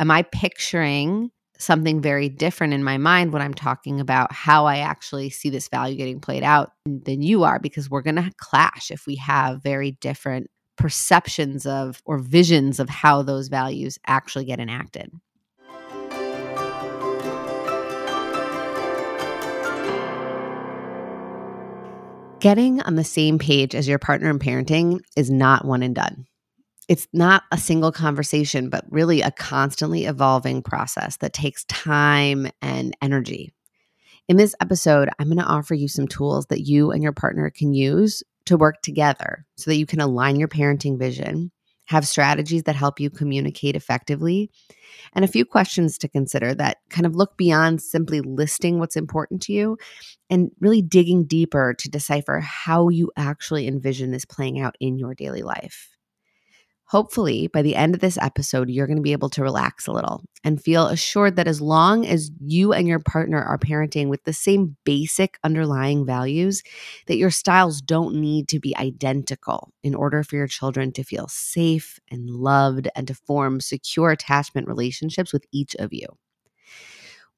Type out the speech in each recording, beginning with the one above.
am I picturing something very different in my mind when I'm talking about how I actually see this value getting played out than you are because we're going to clash if we have very different perceptions of or visions of how those values actually get enacted. Getting on the same page as your partner in parenting is not one and done. It's not a single conversation, but really a constantly evolving process that takes time and energy. In this episode, I'm going to offer you some tools that you and your partner can use to work together so that you can align your parenting vision, have strategies that help you communicate effectively, and a few questions to consider that kind of look beyond simply listing what's important to you and really digging deeper to decipher how you actually envision this playing out in your daily life. Hopefully, by the end of this episode, you're going to be able to relax a little and feel assured that as long as you and your partner are parenting with the same basic underlying values, that your styles don't need to be identical in order for your children to feel safe and loved and to form secure attachment relationships with each of you.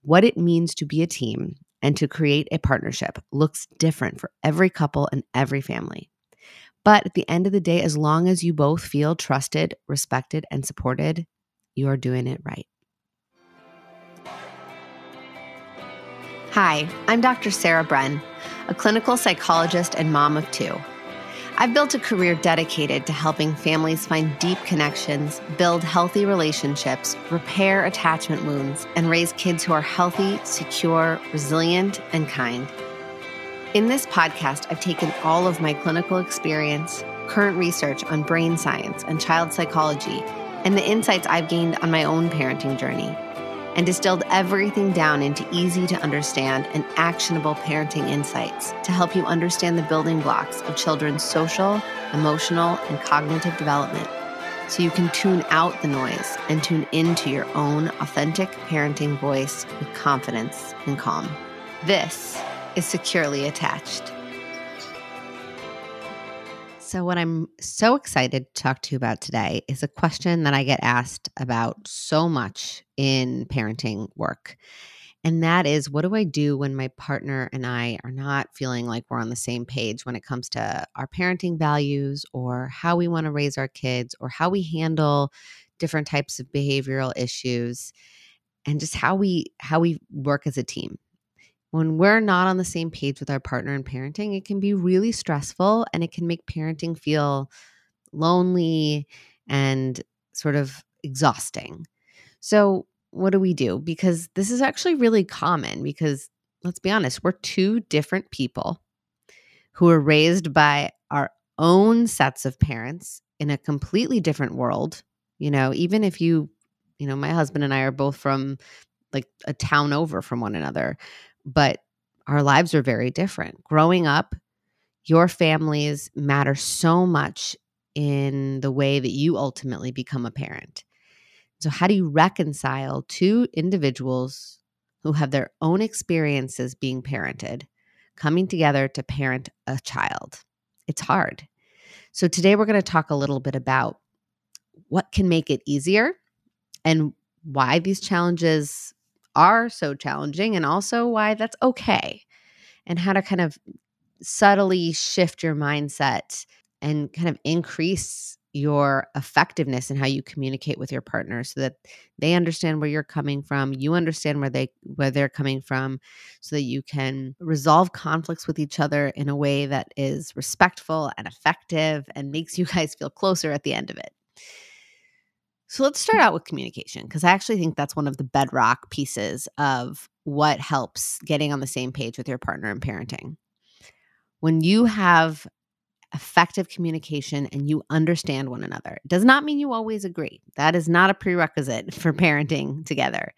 What it means to be a team and to create a partnership looks different for every couple and every family. But at the end of the day, as long as you both feel trusted, respected, and supported, you are doing it right. Hi, I'm Dr. Sarah Bren, a clinical psychologist and mom of two. I've built a career dedicated to helping families find deep connections, build healthy relationships, repair attachment wounds, and raise kids who are healthy, secure, resilient, and kind. In this podcast, I've taken all of my clinical experience, current research on brain science and child psychology, and the insights I've gained on my own parenting journey, and distilled everything down into easy to understand and actionable parenting insights to help you understand the building blocks of children's social, emotional, and cognitive development so you can tune out the noise and tune into your own authentic parenting voice with confidence and calm. This is securely attached. So, what I'm so excited to talk to you about today is a question that I get asked about so much in parenting work. And that is, what do I do when my partner and I are not feeling like we're on the same page when it comes to our parenting values or how we want to raise our kids or how we handle different types of behavioral issues and just how we how we work as a team when we're not on the same page with our partner in parenting, it can be really stressful and it can make parenting feel lonely and sort of exhausting. So, what do we do? Because this is actually really common because let's be honest, we're two different people who are raised by our own sets of parents in a completely different world. You know, even if you, you know, my husband and I are both from like a town over from one another but our lives are very different. Growing up, your families matter so much in the way that you ultimately become a parent. So, how do you reconcile two individuals who have their own experiences being parented coming together to parent a child? It's hard. So, today we're going to talk a little bit about what can make it easier and why these challenges are so challenging and also why that's okay and how to kind of subtly shift your mindset and kind of increase your effectiveness in how you communicate with your partner so that they understand where you're coming from you understand where they where they're coming from so that you can resolve conflicts with each other in a way that is respectful and effective and makes you guys feel closer at the end of it so let's start out with communication because I actually think that's one of the bedrock pieces of what helps getting on the same page with your partner in parenting. When you have effective communication and you understand one another, it does not mean you always agree. That is not a prerequisite for parenting together.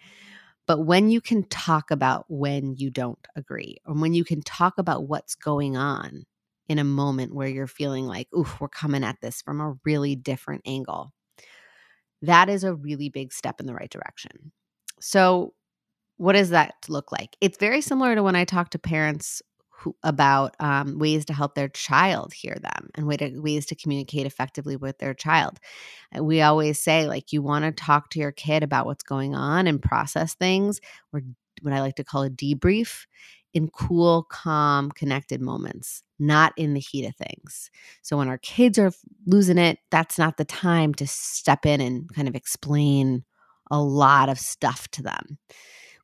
But when you can talk about when you don't agree, or when you can talk about what's going on in a moment where you're feeling like, ooh, we're coming at this from a really different angle that is a really big step in the right direction. So, what does that look like? It's very similar to when I talk to parents who, about um, ways to help their child hear them and way to, ways to communicate effectively with their child. We always say, like, you want to talk to your kid about what's going on and process things, or what I like to call a debrief in cool, calm, connected moments, not in the heat of things. So when our kids are losing it, that's not the time to step in and kind of explain a lot of stuff to them.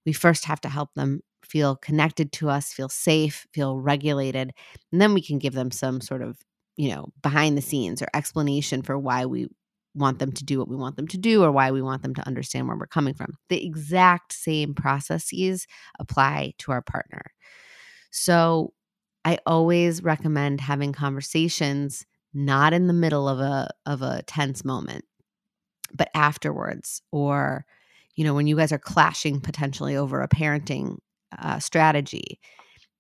We first have to help them feel connected to us, feel safe, feel regulated, and then we can give them some sort of, you know, behind the scenes or explanation for why we want them to do what we want them to do or why we want them to understand where we're coming from. The exact same processes apply to our partner. So I always recommend having conversations not in the middle of a of a tense moment, but afterwards or you know when you guys are clashing potentially over a parenting uh, strategy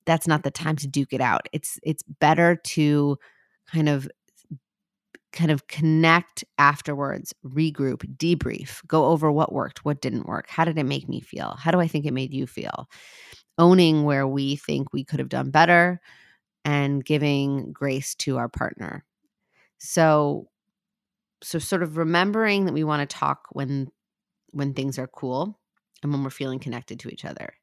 that's not the time to duke it out it's it's better to kind of kind of connect afterwards, regroup, debrief, go over what worked, what didn't work, how did it make me feel? How do I think it made you feel? Owning where we think we could have done better and giving grace to our partner. So so sort of remembering that we want to talk when when things are cool and when we're feeling connected to each other.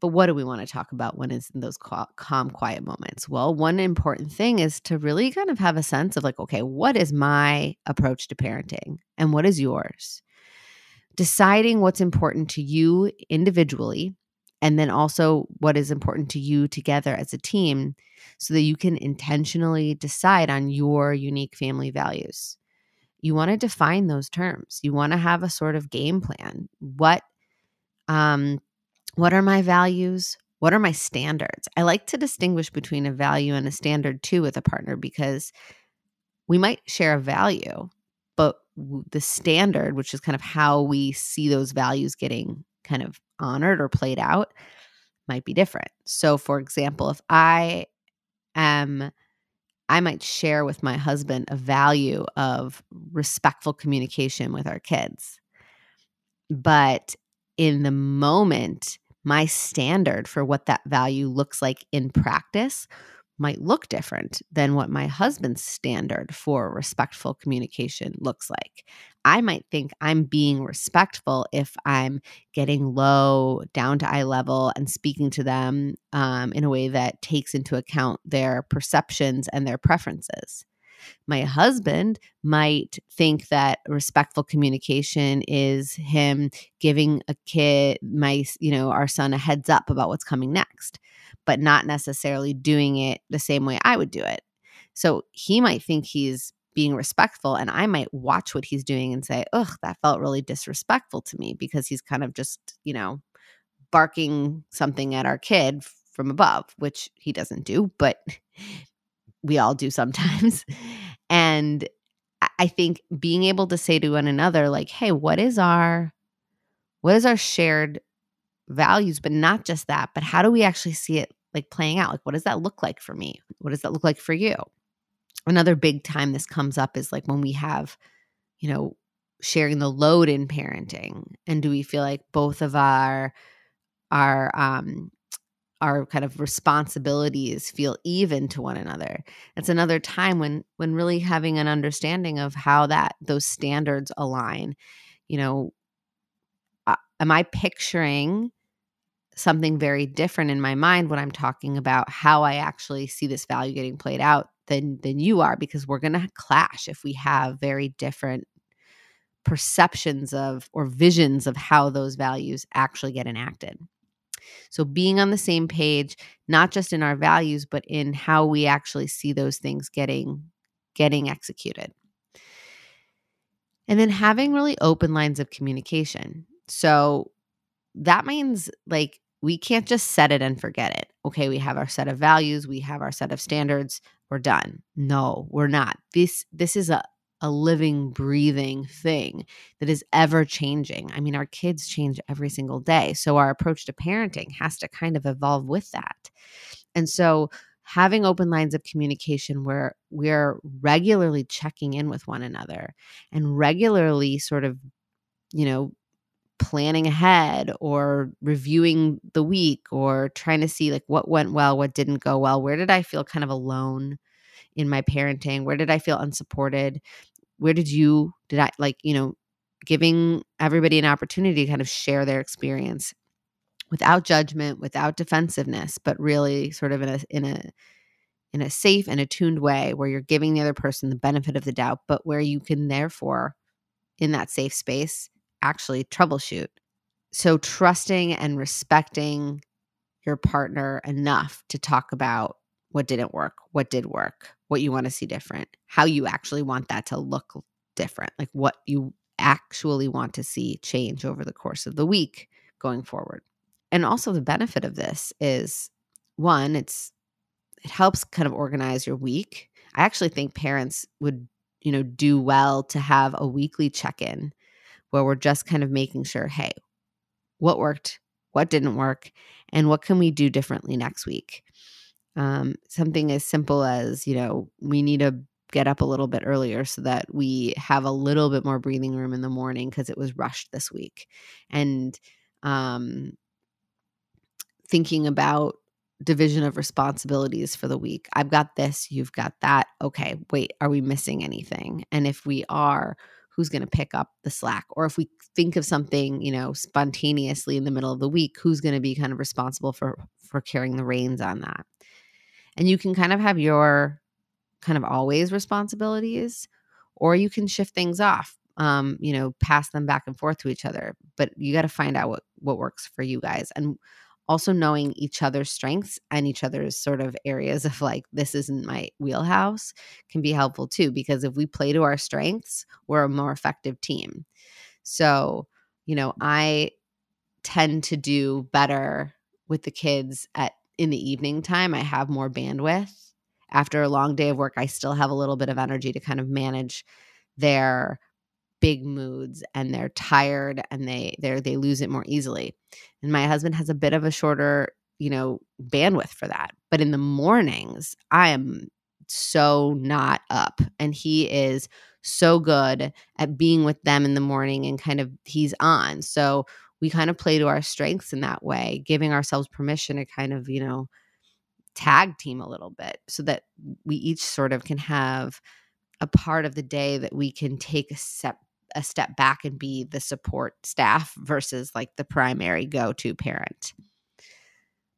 But what do we want to talk about when it's in those calm, quiet moments? Well, one important thing is to really kind of have a sense of like, okay, what is my approach to parenting and what is yours? Deciding what's important to you individually and then also what is important to you together as a team so that you can intentionally decide on your unique family values. You want to define those terms. You want to have a sort of game plan. What um what are my values? What are my standards? I like to distinguish between a value and a standard too with a partner because we might share a value, but the standard, which is kind of how we see those values getting kind of honored or played out, might be different. So, for example, if I am, I might share with my husband a value of respectful communication with our kids. But in the moment, my standard for what that value looks like in practice might look different than what my husband's standard for respectful communication looks like. I might think I'm being respectful if I'm getting low, down to eye level, and speaking to them um, in a way that takes into account their perceptions and their preferences. My husband might think that respectful communication is him giving a kid, my, you know, our son a heads up about what's coming next, but not necessarily doing it the same way I would do it. So he might think he's being respectful and I might watch what he's doing and say, "Ugh, that felt really disrespectful to me" because he's kind of just, you know, barking something at our kid from above, which he doesn't do, but we all do sometimes. And I think being able to say to one another, like, hey, what is our what is our shared values? But not just that, but how do we actually see it like playing out? Like, what does that look like for me? What does that look like for you? Another big time this comes up is like when we have, you know, sharing the load in parenting. And do we feel like both of our our um our kind of responsibilities feel even to one another. It's another time when when really having an understanding of how that those standards align. You know uh, am i picturing something very different in my mind when i'm talking about how i actually see this value getting played out than than you are? Because we're going to clash if we have very different perceptions of or visions of how those values actually get enacted so being on the same page, not just in our values, but in how we actually see those things getting getting executed. And then having really open lines of communication. So that means like we can't just set it and forget it. Okay, we have our set of values, we have our set of standards, we're done. No, we're not. This this is a a living, breathing thing that is ever changing. I mean, our kids change every single day. So our approach to parenting has to kind of evolve with that. And so having open lines of communication where we're regularly checking in with one another and regularly sort of, you know, planning ahead or reviewing the week or trying to see like what went well, what didn't go well, where did I feel kind of alone in my parenting? Where did I feel unsupported? Where did you did I like, you know, giving everybody an opportunity to kind of share their experience without judgment, without defensiveness, but really sort of in a in a in a safe and attuned way where you're giving the other person the benefit of the doubt, but where you can therefore in that safe space actually troubleshoot. So trusting and respecting your partner enough to talk about what didn't work, what did work, what you want to see different, how you actually want that to look different, like what you actually want to see change over the course of the week going forward. And also the benefit of this is one, it's it helps kind of organize your week. I actually think parents would, you know, do well to have a weekly check-in where we're just kind of making sure, hey, what worked, what didn't work, and what can we do differently next week? Um, something as simple as, you know, we need to get up a little bit earlier so that we have a little bit more breathing room in the morning because it was rushed this week. And um, thinking about division of responsibilities for the week. I've got this, you've got that. Okay, wait, are we missing anything? And if we are, who's going to pick up the slack? Or if we think of something, you know, spontaneously in the middle of the week, who's going to be kind of responsible for for carrying the reins on that? And you can kind of have your kind of always responsibilities, or you can shift things off. Um, you know, pass them back and forth to each other. But you got to find out what what works for you guys. And also knowing each other's strengths and each other's sort of areas of like this isn't my wheelhouse can be helpful too because if we play to our strengths we're a more effective team so you know i tend to do better with the kids at in the evening time i have more bandwidth after a long day of work, I still have a little bit of energy to kind of manage their big moods and they're tired and they they they lose it more easily. And my husband has a bit of a shorter, you know, bandwidth for that. But in the mornings, I am so not up and he is so good at being with them in the morning and kind of he's on. So we kind of play to our strengths in that way, giving ourselves permission to kind of, you know, tag team a little bit so that we each sort of can have a part of the day that we can take a step a step back and be the support staff versus like the primary go-to parent.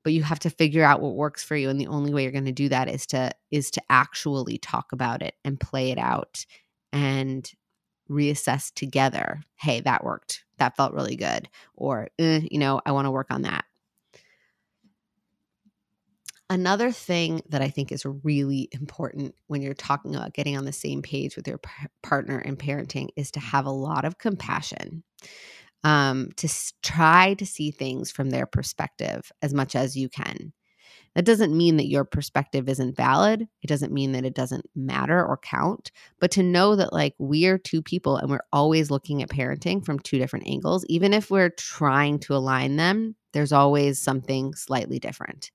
But you have to figure out what works for you and the only way you're going to do that is to is to actually talk about it and play it out and reassess together hey that worked that felt really good or eh, you know i want to work on that Another thing that I think is really important when you're talking about getting on the same page with your p- partner in parenting is to have a lot of compassion. Um, to s- try to see things from their perspective as much as you can. That doesn't mean that your perspective isn't valid. It doesn't mean that it doesn't matter or count, but to know that like we are two people and we're always looking at parenting from two different angles, even if we're trying to align them, there's always something slightly different.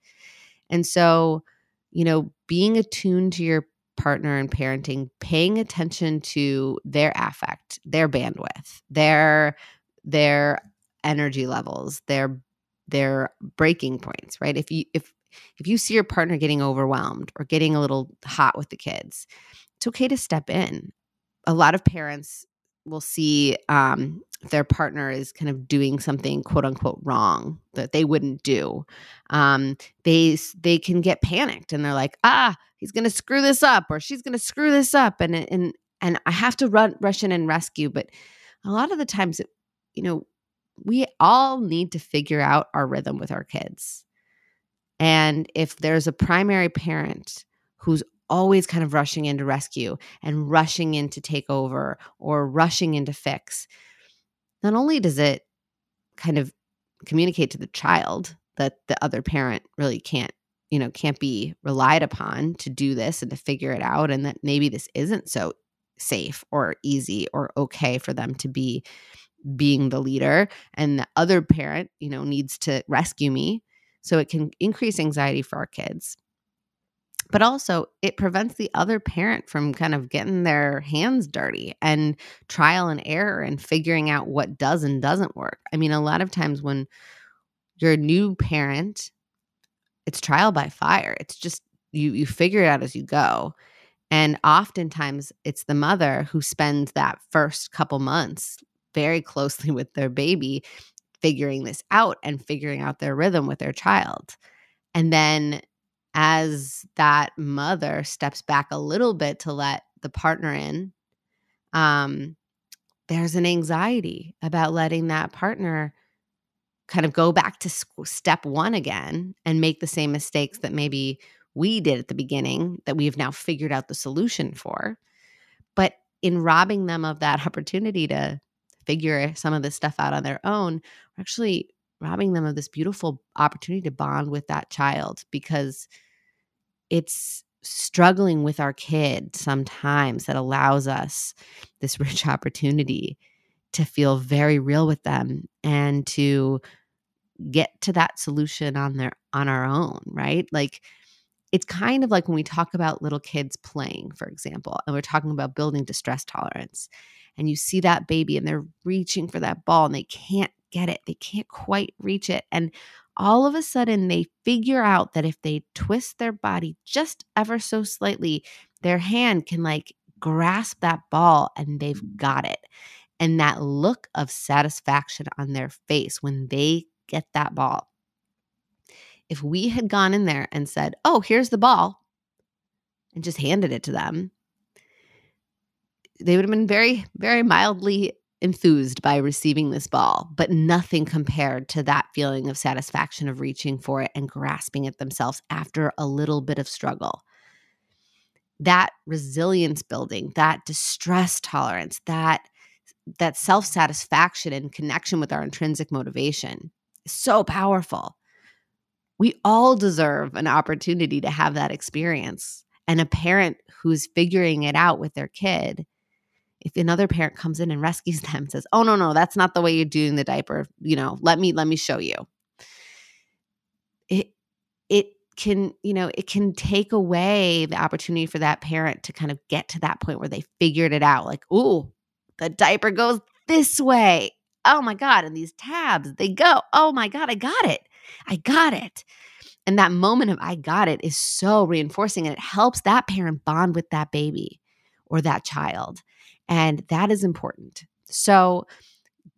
And so, you know, being attuned to your partner in parenting, paying attention to their affect, their bandwidth, their their energy levels, their their breaking points, right? If you if if you see your partner getting overwhelmed or getting a little hot with the kids, it's okay to step in. A lot of parents will see um, their partner is kind of doing something quote unquote wrong that they wouldn't do um, they they can get panicked and they're like ah he's gonna screw this up or she's gonna screw this up and and and i have to run rush in and rescue but a lot of the times it, you know we all need to figure out our rhythm with our kids and if there's a primary parent who's always kind of rushing in to rescue and rushing in to take over or rushing in to fix, not only does it kind of communicate to the child that the other parent really can't you know can't be relied upon to do this and to figure it out and that maybe this isn't so safe or easy or okay for them to be being the leader and the other parent you know needs to rescue me so it can increase anxiety for our kids but also it prevents the other parent from kind of getting their hands dirty and trial and error and figuring out what does and doesn't work. I mean, a lot of times when you're a new parent, it's trial by fire. It's just you you figure it out as you go. And oftentimes it's the mother who spends that first couple months very closely with their baby figuring this out and figuring out their rhythm with their child. And then as that mother steps back a little bit to let the partner in, um, there's an anxiety about letting that partner kind of go back to step one again and make the same mistakes that maybe we did at the beginning that we've now figured out the solution for. But in robbing them of that opportunity to figure some of this stuff out on their own, we're actually robbing them of this beautiful opportunity to bond with that child because it's struggling with our kid sometimes that allows us this rich opportunity to feel very real with them and to get to that solution on their on our own right? Like it's kind of like when we talk about little kids playing for example and we're talking about building distress tolerance and you see that baby and they're reaching for that ball and they can't get it they can't quite reach it and all of a sudden they figure out that if they twist their body just ever so slightly, their hand can like grasp that ball and they've mm. got it. And that look of satisfaction on their face when they get that ball. If we had gone in there and said, Oh, here's the ball, and just handed it to them, they would have been very, very mildly enthused by receiving this ball, but nothing compared to that feeling of satisfaction of reaching for it and grasping it themselves after a little bit of struggle. That resilience building, that distress tolerance, that that self-satisfaction and connection with our intrinsic motivation is so powerful. We all deserve an opportunity to have that experience. And a parent who's figuring it out with their kid if another parent comes in and rescues them says oh no no that's not the way you're doing the diaper you know let me let me show you. It it can you know it can take away the opportunity for that parent to kind of get to that point where they figured it out like oh the diaper goes this way. Oh my god and these tabs they go. Oh my god i got it i got it and that moment of i got it is so reinforcing and it helps that parent bond with that baby or that child and that is important. So,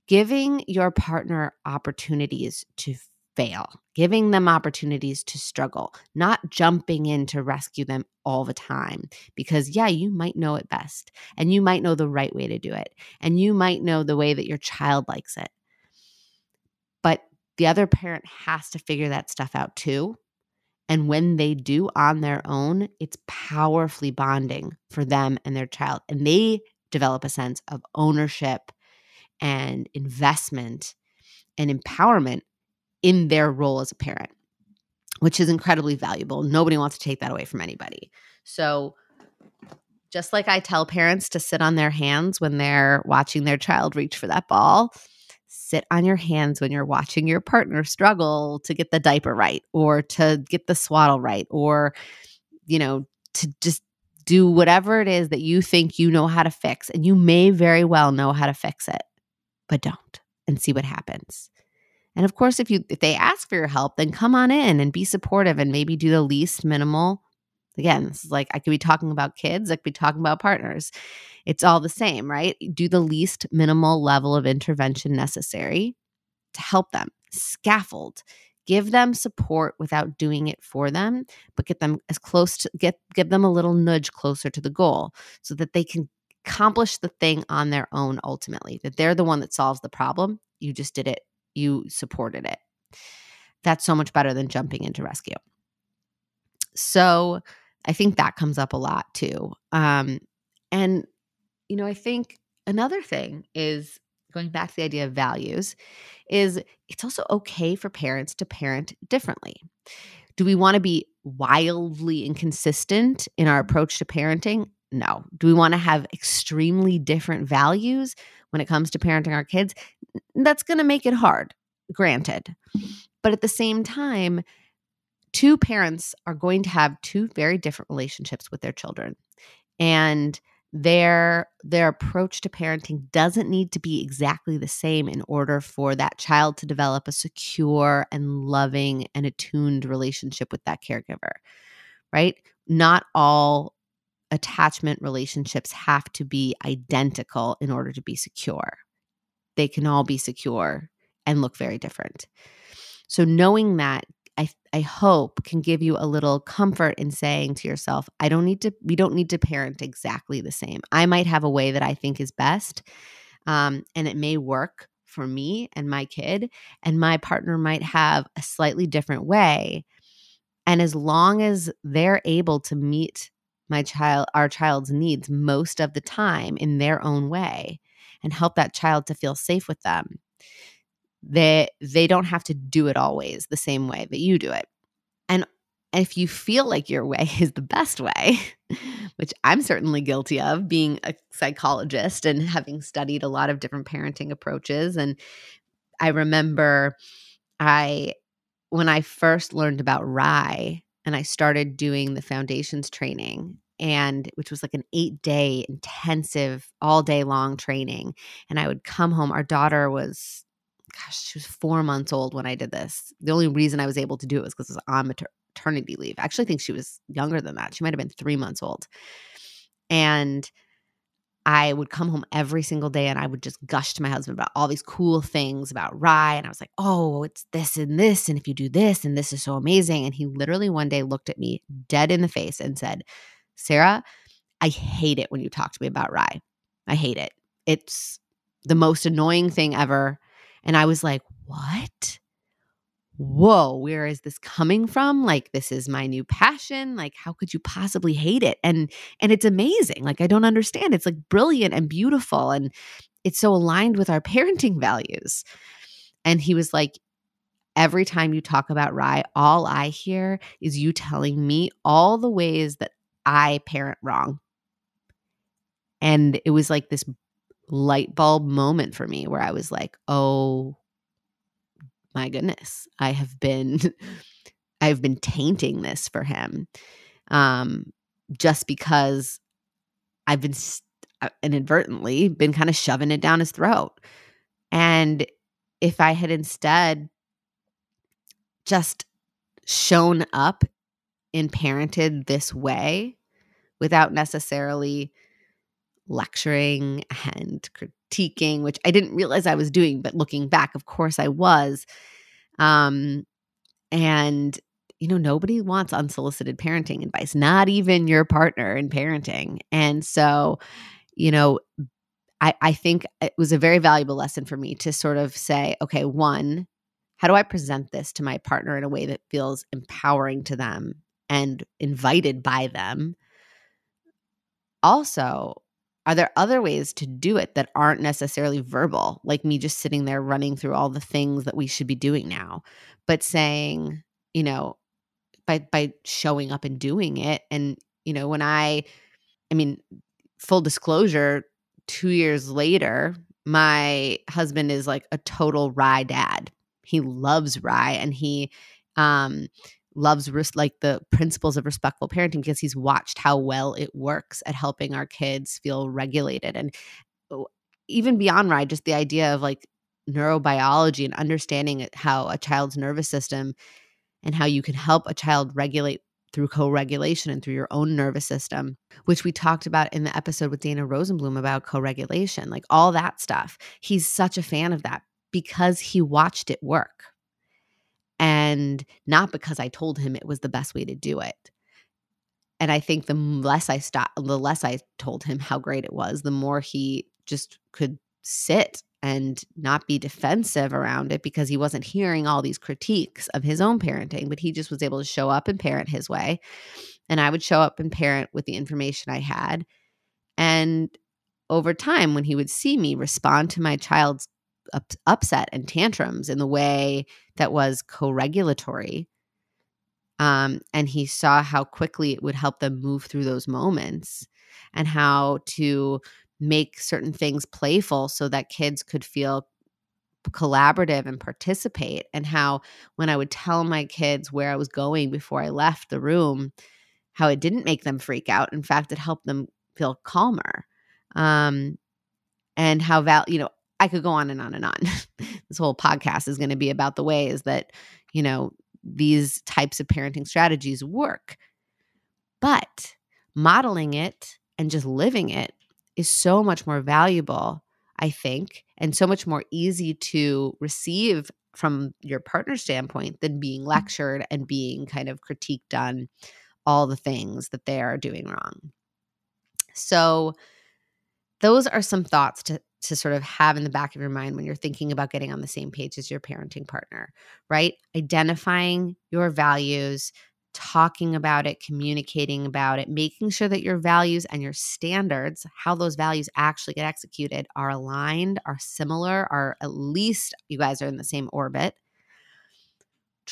giving your partner opportunities to fail, giving them opportunities to struggle, not jumping in to rescue them all the time. Because, yeah, you might know it best and you might know the right way to do it, and you might know the way that your child likes it. But the other parent has to figure that stuff out too. And when they do on their own, it's powerfully bonding for them and their child. And they develop a sense of ownership and investment and empowerment in their role as a parent, which is incredibly valuable. Nobody wants to take that away from anybody. So, just like I tell parents to sit on their hands when they're watching their child reach for that ball, sit on your hands when you're watching your partner struggle to get the diaper right or to get the swaddle right or, you know, to just do whatever it is that you think you know how to fix. And you may very well know how to fix it, but don't and see what happens. And of course, if you if they ask for your help, then come on in and be supportive and maybe do the least minimal. Again, this is like I could be talking about kids, I could be talking about partners. It's all the same, right? Do the least minimal level of intervention necessary to help them. Scaffold give them support without doing it for them but get them as close to get give them a little nudge closer to the goal so that they can accomplish the thing on their own ultimately that they're the one that solves the problem you just did it you supported it that's so much better than jumping into rescue so i think that comes up a lot too um and you know i think another thing is going back to the idea of values, is it's also okay for parents to parent differently. Do we want to be wildly inconsistent in our approach to parenting? No. Do we want to have extremely different values when it comes to parenting our kids? That's going to make it hard, granted. But at the same time, two parents are going to have two very different relationships with their children. And their their approach to parenting doesn't need to be exactly the same in order for that child to develop a secure and loving and attuned relationship with that caregiver. Right? Not all attachment relationships have to be identical in order to be secure. They can all be secure and look very different. So knowing that I I hope can give you a little comfort in saying to yourself, I don't need to we don't need to parent exactly the same. I might have a way that I think is best. Um, and it may work for me and my kid and my partner might have a slightly different way. And as long as they're able to meet my child our child's needs most of the time in their own way and help that child to feel safe with them they they don't have to do it always the same way that you do it. And if you feel like your way is the best way which i'm certainly guilty of being a psychologist and having studied a lot of different parenting approaches and i remember i when i first learned about RIE and i started doing the foundations training and which was like an eight day intensive all day long training and i would come home our daughter was gosh, she was four months old when I did this. The only reason I was able to do it was because I was on maternity leave. I actually think she was younger than that. She might have been three months old. And I would come home every single day and I would just gush to my husband about all these cool things about RIE. And I was like, oh, it's this and this. And if you do this, and this is so amazing. And he literally one day looked at me dead in the face and said, Sarah, I hate it when you talk to me about RIE. I hate it. It's the most annoying thing ever. And I was like, what? Whoa, where is this coming from? Like this is my new passion. Like how could you possibly hate it? And and it's amazing. Like I don't understand. It's like brilliant and beautiful and it's so aligned with our parenting values. And he was like, every time you talk about RIE, all I hear is you telling me all the ways that I parent wrong. And it was like this light bulb moment for me where I was like, oh my goodness, I have been I've been tainting this for him. Um just because I've been st- uh, inadvertently been kind of shoving it down his throat. And if I had instead just shown up and parented this way without necessarily lecturing and critiquing, which I didn't realize I was doing, but looking back, of course I was. Um, and you know, nobody wants unsolicited parenting advice, not even your partner in parenting. And so, you know, I, I think it was a very valuable lesson for me to sort of say, okay, one, how do I present this to my partner in a way that feels empowering to them and invited by them? Also, are there other ways to do it that aren't necessarily verbal? Like me just sitting there running through all the things that we should be doing now but saying you know by by showing up and doing it. And you know when i i mean full disclosure 2 years later my husband is like a total RIE dad. He loves RIE and he um loves res- like the principles of respectful parenting because he's watched how well it works at helping our kids feel regulated. And oh, even beyond RIE just the idea of like neurobiology and understanding how a child's nervous system and how you can help a child regulate through co-regulation and through your own nervous system which we talked about in the episode with Dana Rosenbloom about co-regulation like all that stuff. He's such a fan of that because he watched it work and not because I told him it was the best way to do it. And I think the less I stopped, the less I told him how great it was, the more he just could sit and not be defensive around it because he wasn't hearing all these critiques of his own parenting, but he just was able to show up and parent his way. And I would show up and parent with the information I had. And over time, when he would see me respond to my child's up, upset and tantrums in the way that was co-regulatory um, and he saw how quickly it would help them move through those moments and how to make certain things playful so that kids could feel collaborative and participate and how when I would tell my kids where I was going before I left the room, how it didn't make them freak out. In fact, it helped them feel calmer. Um, and how val you know, I could go on and on and on. this whole podcast is going to be about the ways that, you know, these types of parenting strategies work. But modeling it and just living it is so much more valuable, I think, and so much more easy to receive from your partner standpoint than being mm-hmm. lectured and being kind of critiqued on all the things that they are doing wrong. So, those are some thoughts to to sort of have in the back of your mind when you're thinking about getting on the same page as your parenting partner, right? Identifying your values, talking about it, communicating about it, making sure that your values and your standards, how those values actually get executed, are aligned, are similar, are at least you guys are in the same orbit.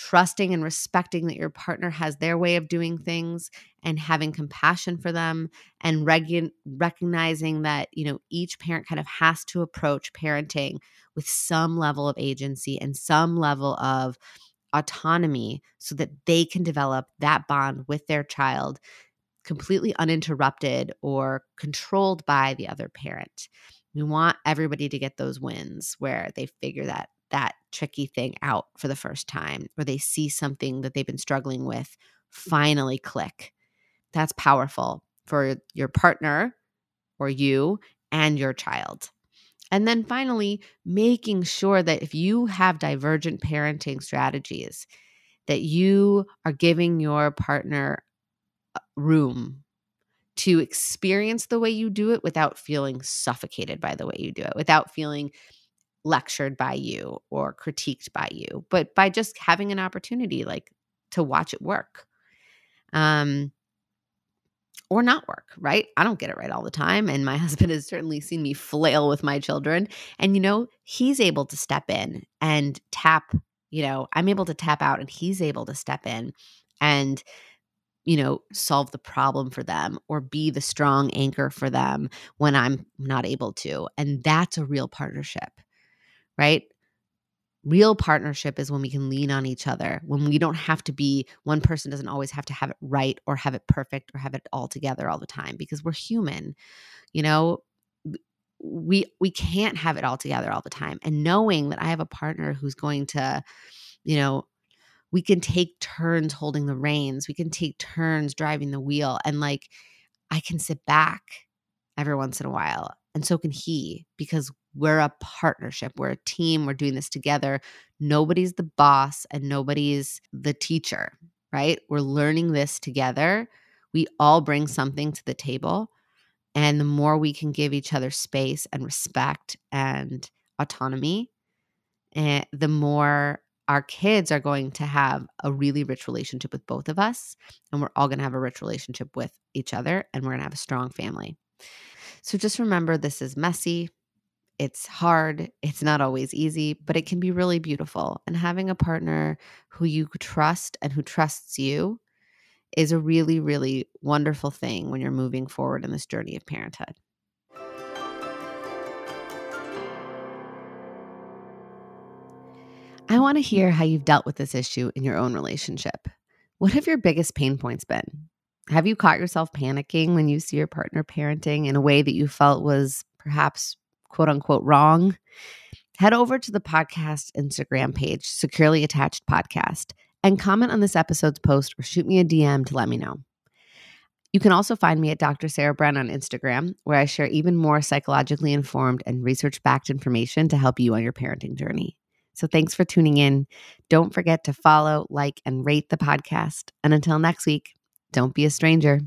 Trusting and respecting that your partner has their way of doing things and having compassion for them and reg- recognizing that, you know, each parent kind of has to approach parenting with some level of agency and some level of autonomy so that they can develop that bond with their child completely uninterrupted or controlled by the other parent. We want everybody to get those wins where they figure that tricky thing out for the first time or they see something that they've been struggling with finally click. That's powerful for your partner or you and your child. And then finally, making sure that if you have divergent parenting strategies, that you are giving your partner uh, room to experience the way you do it without feeling suffocated by the way you do it, without feeling lectured by you or critiqued by you, but by just having an opportunity like to watch it work. Um or not work, right? I don't get it right all the time. And my husband has certainly seen me flail with my children. And, you know, he's able to step in and tap, you know, I'm able to tap out and he's able to step in and, you know, solve the problem for them or be the strong anchor for them when I'm not able to. And that's a real partnership, right? Real partnership is when we can lean on each other, when we don't have to be one person doesn't always have to have it right or have it perfect or have it all together all the time because we're human. You know, we we can't have it all together all the time. And knowing that I have a partner who's going to, you know, we can take turns holding the reins, we can take turns driving the wheel and like I can sit back every once in a while and so can he because we're a partnership, we're a team, we're doing this together. Nobody's the boss and nobody's the teacher, right? We're learning this together. We all bring something to the table. And the more we can give each other space and respect and autonomy, and eh, the more our kids are going to have a really rich relationship with both of us. And we're all going to have a rich relationship with each other. And we're going to have a strong family. So just remember this is messy. It's hard. It's not always easy, but it can be really beautiful. And having a partner who you trust and who trusts you is a really, really wonderful thing when you're moving forward in this journey of parenthood. I want to hear how you've dealt with this issue in your own relationship. What have your biggest pain points been? Have you caught yourself panicking when you see your partner parenting in a way that you felt was perhaps quote unquote wrong? Head over to the podcast Instagram page, Securely Attached Podcast, and comment on this episode's post or shoot me a DM to let me know. You can also find me at Dr. Sarah Bren on Instagram, where I share even more psychologically informed and research backed information to help you on your parenting journey. So thanks for tuning in. Don't forget to follow, like, and rate the podcast. And until next week, don't be a stranger.